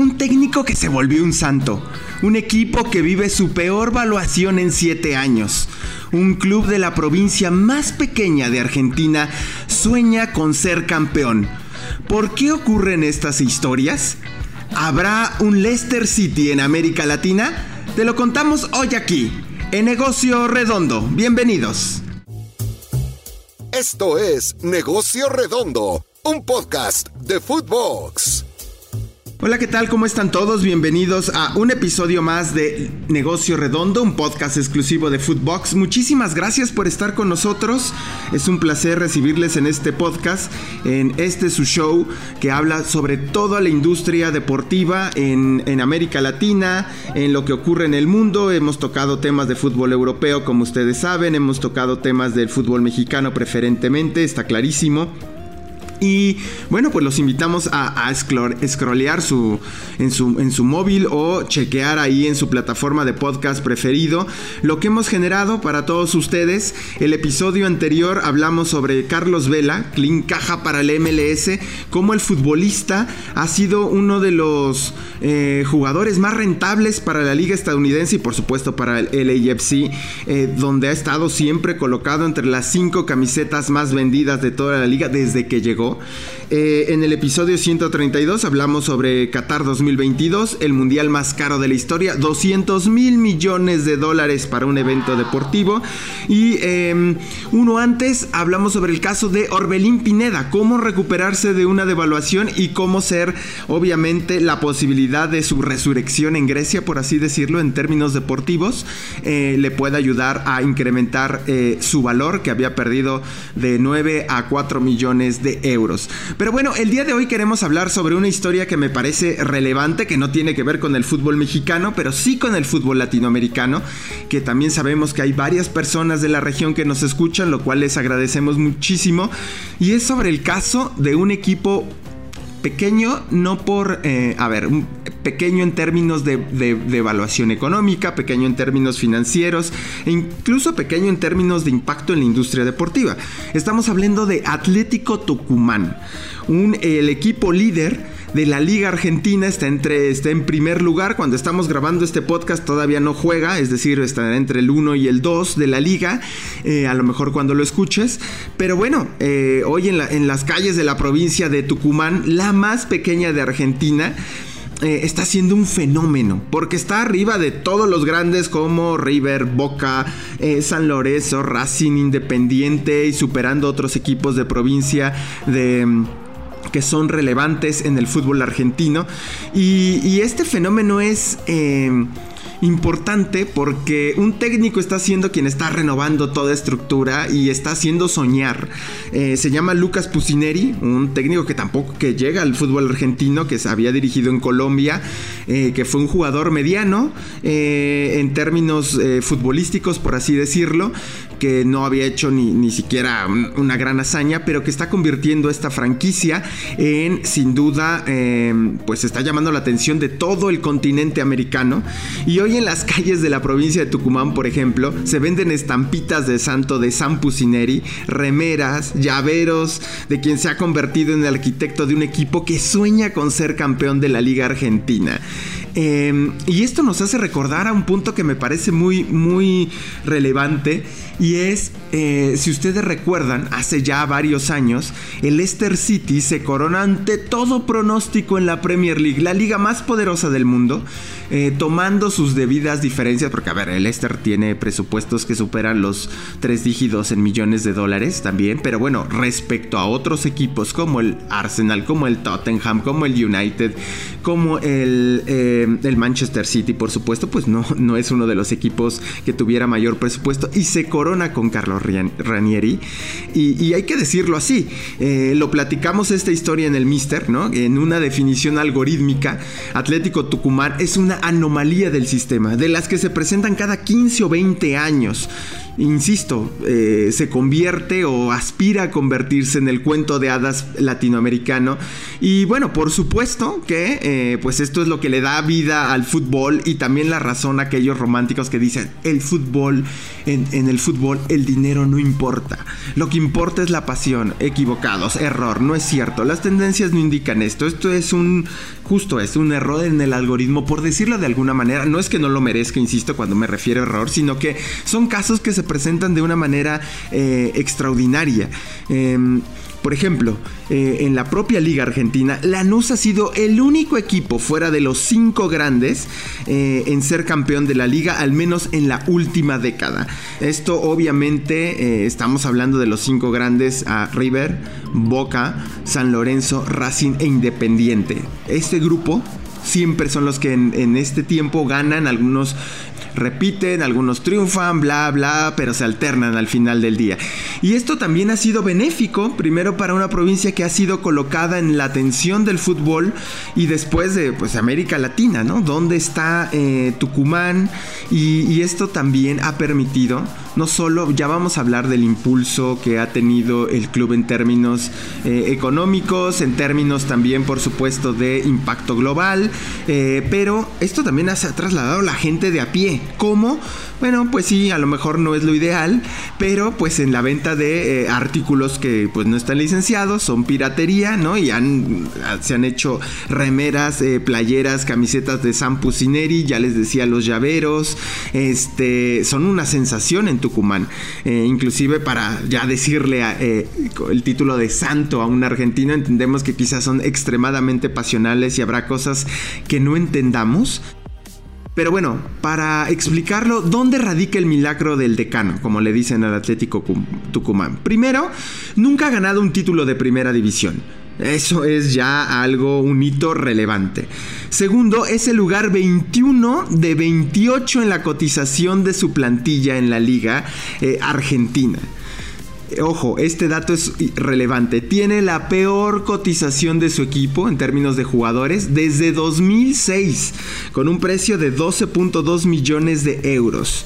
Un técnico que se volvió un santo. Un equipo que vive su peor valuación en siete años. Un club de la provincia más pequeña de Argentina sueña con ser campeón. ¿Por qué ocurren estas historias? ¿Habrá un Leicester City en América Latina? Te lo contamos hoy aquí, en Negocio Redondo. Bienvenidos. Esto es Negocio Redondo, un podcast de Footbox. Hola, ¿qué tal? ¿Cómo están todos? Bienvenidos a un episodio más de Negocio Redondo, un podcast exclusivo de Footbox. Muchísimas gracias por estar con nosotros. Es un placer recibirles en este podcast, en este su show que habla sobre toda la industria deportiva en, en América Latina, en lo que ocurre en el mundo. Hemos tocado temas de fútbol europeo, como ustedes saben, hemos tocado temas del fútbol mexicano preferentemente, está clarísimo. Y bueno, pues los invitamos a, a scrollear su, en, su, en su móvil o chequear ahí en su plataforma de podcast preferido lo que hemos generado para todos ustedes. El episodio anterior hablamos sobre Carlos Vela, clean caja para el MLS, como el futbolista ha sido uno de los eh, jugadores más rentables para la liga estadounidense y por supuesto para el LAFC, eh, donde ha estado siempre colocado entre las cinco camisetas más vendidas de toda la liga desde que llegó. falou. Eh, en el episodio 132 hablamos sobre Qatar 2022, el mundial más caro de la historia, 200 mil millones de dólares para un evento deportivo. Y em, uno antes hablamos sobre el caso de Orbelín Pineda, cómo recuperarse de una devaluación y cómo ser, obviamente, la posibilidad de su resurrección en Grecia, por así decirlo, en términos deportivos, eh, le puede ayudar a incrementar eh, su valor que había perdido de 9 a 4 millones de euros. Pero bueno, el día de hoy queremos hablar sobre una historia que me parece relevante, que no tiene que ver con el fútbol mexicano, pero sí con el fútbol latinoamericano, que también sabemos que hay varias personas de la región que nos escuchan, lo cual les agradecemos muchísimo. Y es sobre el caso de un equipo pequeño, no por, eh, a ver, pequeño en términos de, evaluación económica, pequeño en términos financieros e incluso pequeño en términos de impacto en la industria deportiva. Estamos hablando de Atlético Tucumán, un, el equipo líder de la Liga Argentina está, entre, está en primer lugar. Cuando estamos grabando este podcast todavía no juega, es decir, estará entre el 1 y el 2 de la liga, eh, a lo mejor cuando lo escuches. Pero bueno, eh, hoy en, las calles de la provincia de Tucumán, la más pequeña de Argentina, eh, está siendo un fenómeno, porque está arriba de todos los grandes como River, Boca, San Lorenzo, Racing Independiente y superando otros equipos de provincia de que son relevantes en el fútbol argentino. Y, este fenómeno es... Eh, importante porque un técnico está siendo quien está renovando toda estructura y está haciendo soñar. Eh, se llama Lucas Pusineri, un técnico que tampoco que llega al fútbol argentino, que se había dirigido en Colombia, eh, que fue un jugador mediano eh, en términos futbolísticos, por así decirlo, que no había hecho ni, ni siquiera una gran hazaña, pero que está convirtiendo esta franquicia en, sin duda, pues está llamando la atención de todo el continente americano. Y hoy en las calles de la provincia de Tucumán, por ejemplo, se venden estampitas de santo de San Pusineri, remeras, llaveros, de quien se ha convertido en el arquitecto de un equipo que sueña con ser campeón de la Liga Argentina. Em, y esto nos hace recordar a un punto que me parece muy, muy relevante y es, eh, si ustedes recuerdan, hace ya varios años, el Leicester City se corona ante todo pronóstico en la Premier League, la liga más poderosa del mundo, eh, tomando sus debidas diferencias, porque a ver, el Leicester tiene presupuestos que superan los tres dígitos en millones de dólares también, pero bueno, respecto a otros equipos como el Arsenal, como el Tottenham, como el United, como el, eh, el Manchester City, por supuesto, pues no, no es uno de los equipos que tuviera mayor presupuesto y se corona con Carlos Ranieri. Y, hay que decirlo así, eh, lo platicamos esta historia en el Mister, ¿no? En una definición algorítmica, Atlético Tucumán es una anomalía del sistema, de las que se presentan cada 15 o 20 años insisto, eh, se convierte o aspira a convertirse en el cuento de hadas latinoamericano. Y bueno, por supuesto que eh, pues esto es lo que le da vida al fútbol y también la razón a aquellos románticos que dicen, el fútbol, en, en el fútbol el dinero no importa, lo que importa es la pasión, equivocados, error, no es cierto, las tendencias no indican esto, esto es un, justo es un error en el algoritmo, por decirlo de alguna manera, no es que no lo merezca, insisto, cuando me refiero a error, sino que son casos que se presentan de una manera eh, extraordinaria. Em, por ejemplo, eh, en la propia Liga Argentina, Lanús ha sido el único equipo fuera de los cinco grandes eh, en ser campeón de la liga, al menos en la última década. Esto obviamente estamos hablando de los cinco grandes a River, Boca, San Lorenzo, Racing e Independiente. Este grupo siempre son los que en, este tiempo ganan, algunos repiten, algunos triunfan, bla, bla, pero se alternan al final del día. Y esto también ha sido benéfico, primero para una provincia que ha sido colocada en la atención del fútbol y después de pues, América Latina, ¿no? Donde está eh, Tucumán y esto también ha permitido no solo, ya vamos a hablar del impulso que ha tenido el club en términos eh, económicos, en términos también, por supuesto, de impacto global, eh, pero esto también ha trasladado a la gente de a pie. ¿Cómo? Bueno, pues sí, a lo mejor no es lo ideal, pero pues en la venta de eh, artículos que pues no están licenciados, son piratería, ¿no? Y han, se han hecho remeras, playeras, camisetas de San Pusineri, ya les decía los llaveros, este, son una sensación en Tucumán, eh, inclusive para ya decirle el título de santo a un argentino, entendemos que quizás son extremadamente pasionales y habrá cosas que no entendamos, pero bueno, para explicarlo, ¿dónde radica el milagro del decano, como le dicen al Atlético Tucumán? Primero, nunca ha ganado un título de primera división. Eso es ya algo, un hito relevante. Segundo, es el lugar 21 de 28 en la cotización de su plantilla en la liga eh, argentina. Ojo, este dato es relevante. Tiene la peor cotización de su equipo en términos de jugadores desde 2006, con un precio de 12.2 millones de euros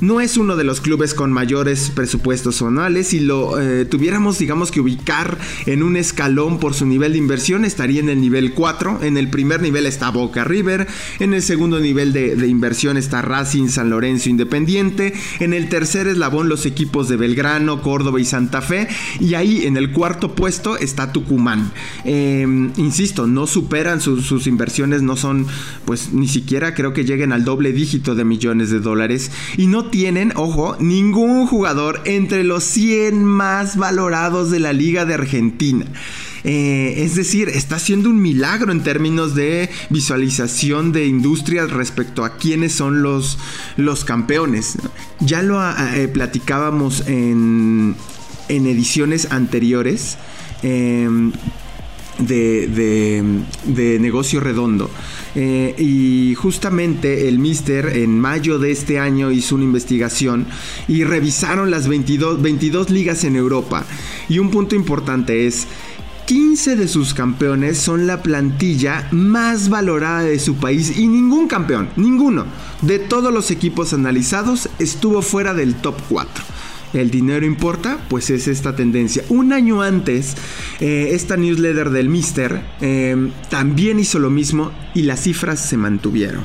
no es uno de los clubes con mayores presupuestos anuales. Si lo eh, tuviéramos, digamos que ubicar en un escalón por su nivel de inversión, estaría en el nivel 4. En el primer nivel está Boca River. En el segundo nivel de, inversión está Racing, San Lorenzo, Independiente. En el tercer eslabón los equipos de Belgrano, Córdoba y Santa Fe. Y ahí en el cuarto puesto está Tucumán. Em, insisto, no superan sus inversiones, no son, pues ni siquiera creo que lleguen al doble dígito de millones de dólares. Y no tienen, ojo, ningún jugador entre los 100 más valorados de la Liga de Argentina. Eh, es decir, está haciendo un milagro en términos de visualización de industrias respecto a quiénes son los, los campeones. Ya lo eh, platicábamos en, en, ediciones anteriores. De, de, negocio redondo. Eh, y justamente el Mister en mayo de este año hizo una investigación y revisaron las 22, 22 ligas en Europa. Y un punto importante es... 15 de sus campeones son la plantilla más valorada de su país y ningún campeón, ninguno de todos los equipos analizados estuvo fuera del top 4 el dinero importa, pues es esta tendencia. Un año antes, eh, esta newsletter del Mister eh, también hizo lo mismo y las cifras se mantuvieron.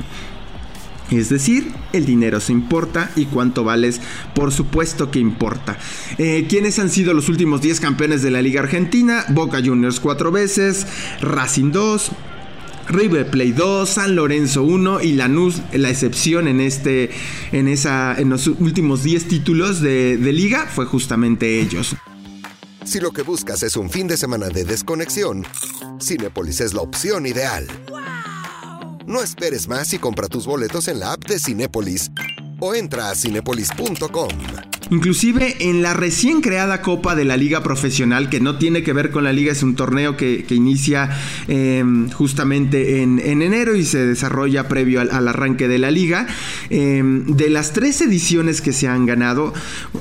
Es decir, el dinero se importa y cuánto vales, por supuesto que importa. Eh, ¿Quiénes han sido los últimos 10 campeones de la Liga Argentina? Boca Juniors 4 veces, Racing 2, River Plate 2, San Lorenzo 1 y Lanús la excepción en este en esa en los últimos 10 títulos de, de liga fue justamente ellos. Si lo que buscas es un fin de semana de desconexión, Cinepolis es la opción ideal. No esperes más y compra tus boletos en la app de Cinepolis o entra a cinepolis.com. Inclusive en la recién creada Copa de la Liga Profesional, que no tiene que ver con la liga, es un torneo que, inicia em, justamente en, enero y se desarrolla previo al, arranque de la liga. Em, de las tres ediciones que se han ganado,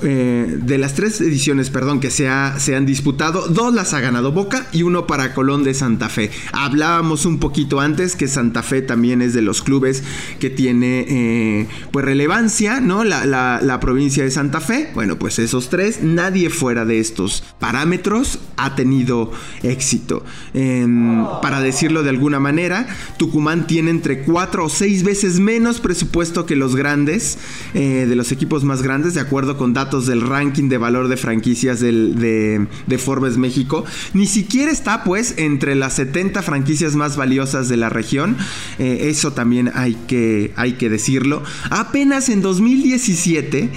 eh, de las tres ediciones, perdón, que se, se han disputado, dos las ha ganado Boca y uno para Colón de Santa Fe. Hablábamos un poquito antes que Santa Fe también es de los clubes que tiene eh, pues relevancia, ¿no? la provincia de Santa Fe Bueno, pues esos tres, nadie fuera de estos parámetros ha tenido éxito. Em, para decirlo de alguna manera, Tucumán tiene entre cuatro o seis veces menos presupuesto que los grandes, eh, de los equipos más grandes, de acuerdo con datos del ranking de valor de franquicias de, Forbes México. Ni siquiera está pues entre las 70 franquicias más valiosas de la región. Eh, eso también hay que, hay que decirlo. Apenas en 2017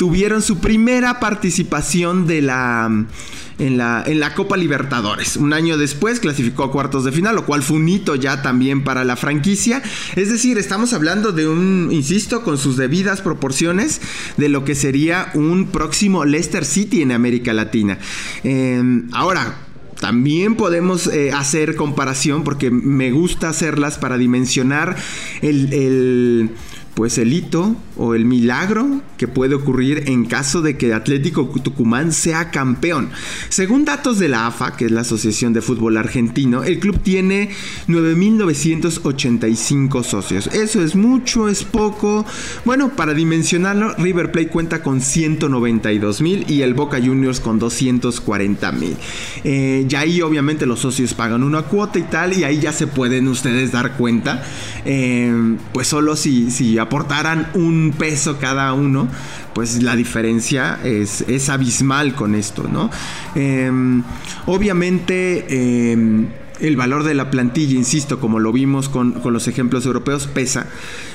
tuvieron su primera participación de la, en, la, en la Copa Libertadores. Un año después clasificó a cuartos de final, lo cual fue un hito ya también para la franquicia. Es decir, estamos hablando de un, insisto, con sus debidas proporciones, de lo que sería un próximo Leicester City en América Latina. Em, ahora, también podemos eh, hacer comparación porque me gusta hacerlas para dimensionar el pues el hito o el milagro que puede ocurrir en caso de que Atlético Tucumán sea campeón. Según datos de la AFA, que es la Asociación de Fútbol Argentino, el club tiene 9.985 socios. Eso es mucho, es poco. Bueno, para dimensionarlo, River Plate cuenta con 192.000 y el Boca Juniors con 240.000. Eh, y ahí obviamente los socios pagan una cuota y tal, y ahí ya se pueden ustedes dar cuenta. Eh, pues solo si, si aportaran un peso cada uno, pues la diferencia es, es abismal con esto, ¿no? Em, obviamente em, el valor de la plantilla, insisto, como lo vimos con, con los ejemplos europeos, pesa.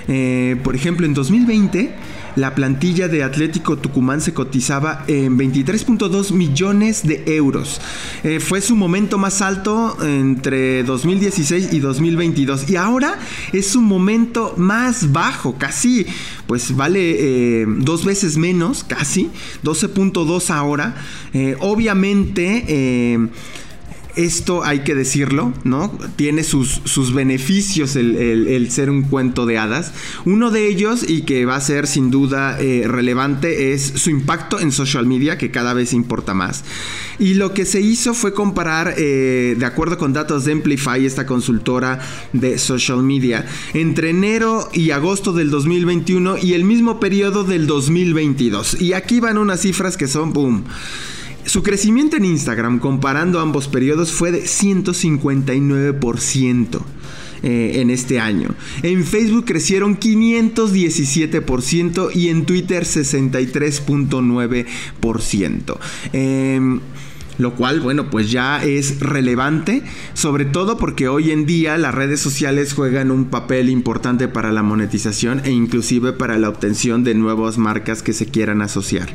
Eh, por ejemplo, en 2020 la plantilla de Atlético Tucumán se cotizaba en 23.2 millones de euros. Eh, fue su momento más alto entre 2016 y 2022. Y ahora es su momento más bajo, casi, pues vale eh, dos veces menos, casi, 12.2 ahora. Obviamente esto hay que decirlo, ¿no? Tiene sus, sus beneficios el, ser un cuento de hadas. Uno de ellos, y que va a ser sin duda eh, relevante, es su impacto en social media, que cada vez importa más. Y lo que se hizo fue comparar, eh, de acuerdo con datos de Amplify, esta consultora de social media, entre enero y agosto del 2021 y el mismo periodo del 2022. Y aquí van unas cifras que son, boom. Su crecimiento en Instagram comparando ambos periodos fue de 159%. Eh, en este año. En Facebook crecieron 517% y en Twitter 63.9%. Lo cual, bueno, pues ya es relevante, sobre todo porque hoy en día las redes sociales juegan un papel importante para la monetización e inclusive para la obtención de nuevas marcas que se quieran asociar.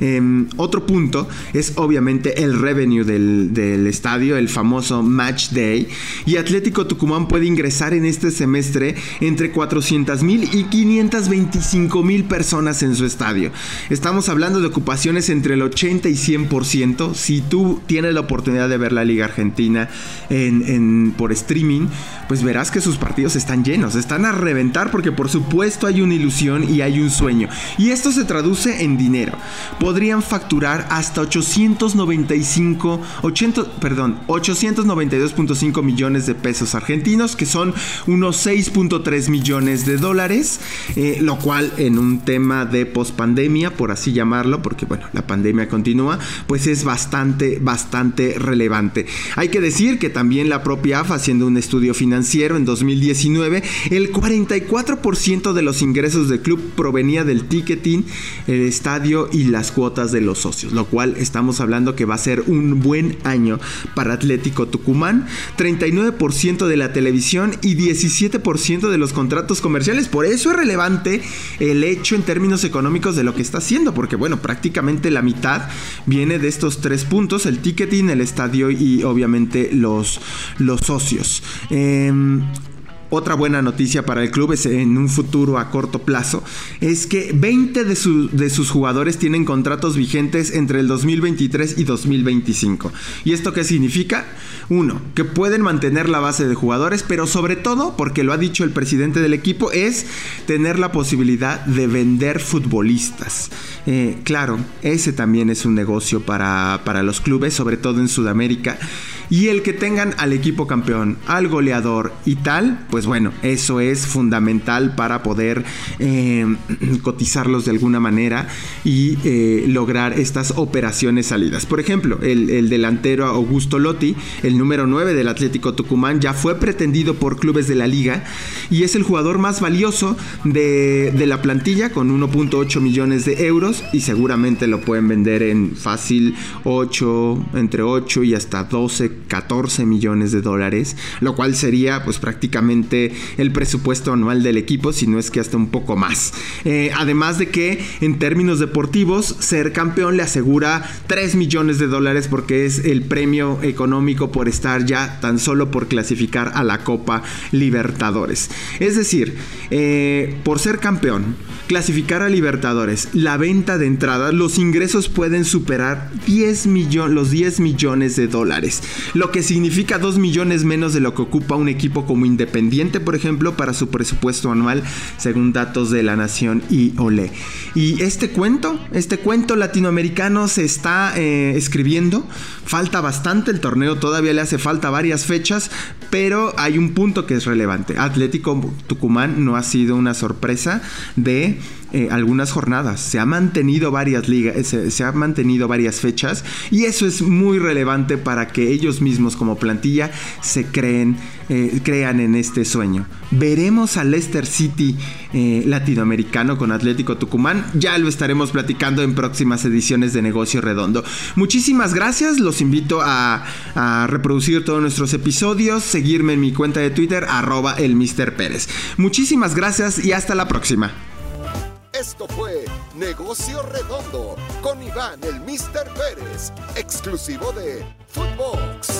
Em, otro punto es obviamente el revenue del, del estadio, el famoso Match Day, y Atlético Tucumán puede ingresar en este semestre entre 400 mil y 525 mil personas en su estadio. Estamos hablando de ocupaciones entre el 80 y 100%. Si tú tienes la oportunidad de ver la Liga Argentina en, por streaming, pues verás que sus partidos están llenos, están a reventar porque por supuesto hay una ilusión y hay un sueño. Y esto se traduce en dinero. Podrían facturar hasta 895, 80, perdón, 892.5 millones de pesos argentinos, que son unos 6.3 millones de dólares, eh, lo cual en un tema de pospandemia, por así llamarlo, porque bueno, la pandemia continúa, pues es bastante bastante, relevante. Hay que decir que también la propia AFA, haciendo un estudio financiero en 2019, el 44% de los ingresos del club provenía del ticketing, el estadio y las cuotas de los socios, lo cual estamos hablando que va a ser un buen año para Atlético Tucumán, 39% de la televisión y 17% de los contratos comerciales. Por eso es relevante el hecho en términos económicos de lo que está haciendo, porque bueno, prácticamente la mitad viene de estos tres puntos el ticketing, el estadio y obviamente los, los socios. Em, otra buena noticia para el club es en un futuro a corto plazo, es que 20 de, de, sus jugadores tienen contratos vigentes entre el 2023 y 2025. ¿Y esto qué significa? Uno, que pueden mantener la base de jugadores, pero sobre todo, porque lo ha dicho el presidente del equipo, es tener la posibilidad de vender futbolistas. Eh, claro, ese también es un negocio para, para los clubes, sobre todo en Sudamérica. Y el que tengan al equipo campeón, al goleador y tal, pues bueno, eso es fundamental para poder eh, cotizarlos de alguna manera y eh, lograr estas operaciones salidas. Por ejemplo, el, delantero Augusto Lotti, el número 9 del Atlético Tucumán, ya fue pretendido por clubes de la liga y es el jugador más valioso de, de la plantilla con 1.8 millones de euros y seguramente lo pueden vender en fácil 8, entre 8 y hasta 12, 14 millones de dólares, lo cual sería pues prácticamente el presupuesto anual del equipo, si no es que hasta un poco más. Eh, además de que en términos deportivos, ser campeón le asegura 3 millones de dólares porque es el premio económico por estar ya tan solo por clasificar a la Copa Libertadores. Es decir, eh, por ser campeón, clasificar a Libertadores, la venta de entrada, los ingresos pueden superar 10 millones, los 10 millones de dólares, lo que significa 2 millones menos de lo que ocupa un equipo como Independiente, por ejemplo, para su presupuesto anual, según datos de la Nación y Ole. Y este cuento, este cuento latinoamericano se está eh, escribiendo, falta bastante el torneo, todavía le hace falta varias fechas, pero hay un punto que es relevante. Atlético Tucumán no ha sido una sorpresa de eh, algunas jornadas. Se ha mantenido varias ligas, eh, se, ha mantenido varias fechas y eso es muy relevante para que ellos mismos como plantilla se creen, eh, crean en este sueño. Veremos al Leicester City latinoamericano con Atlético Tucumán. Ya lo estaremos platicando en próximas ediciones de Negocio Redondo. Muchísimas gracias. Los invito a, a reproducir todos nuestros episodios, seguirme en mi cuenta de Twitter, arroba el Mr. Pérez. Muchísimas gracias y hasta la próxima. Esto fue Negocio Redondo con Iván el Mr. Pérez, exclusivo de Footbox.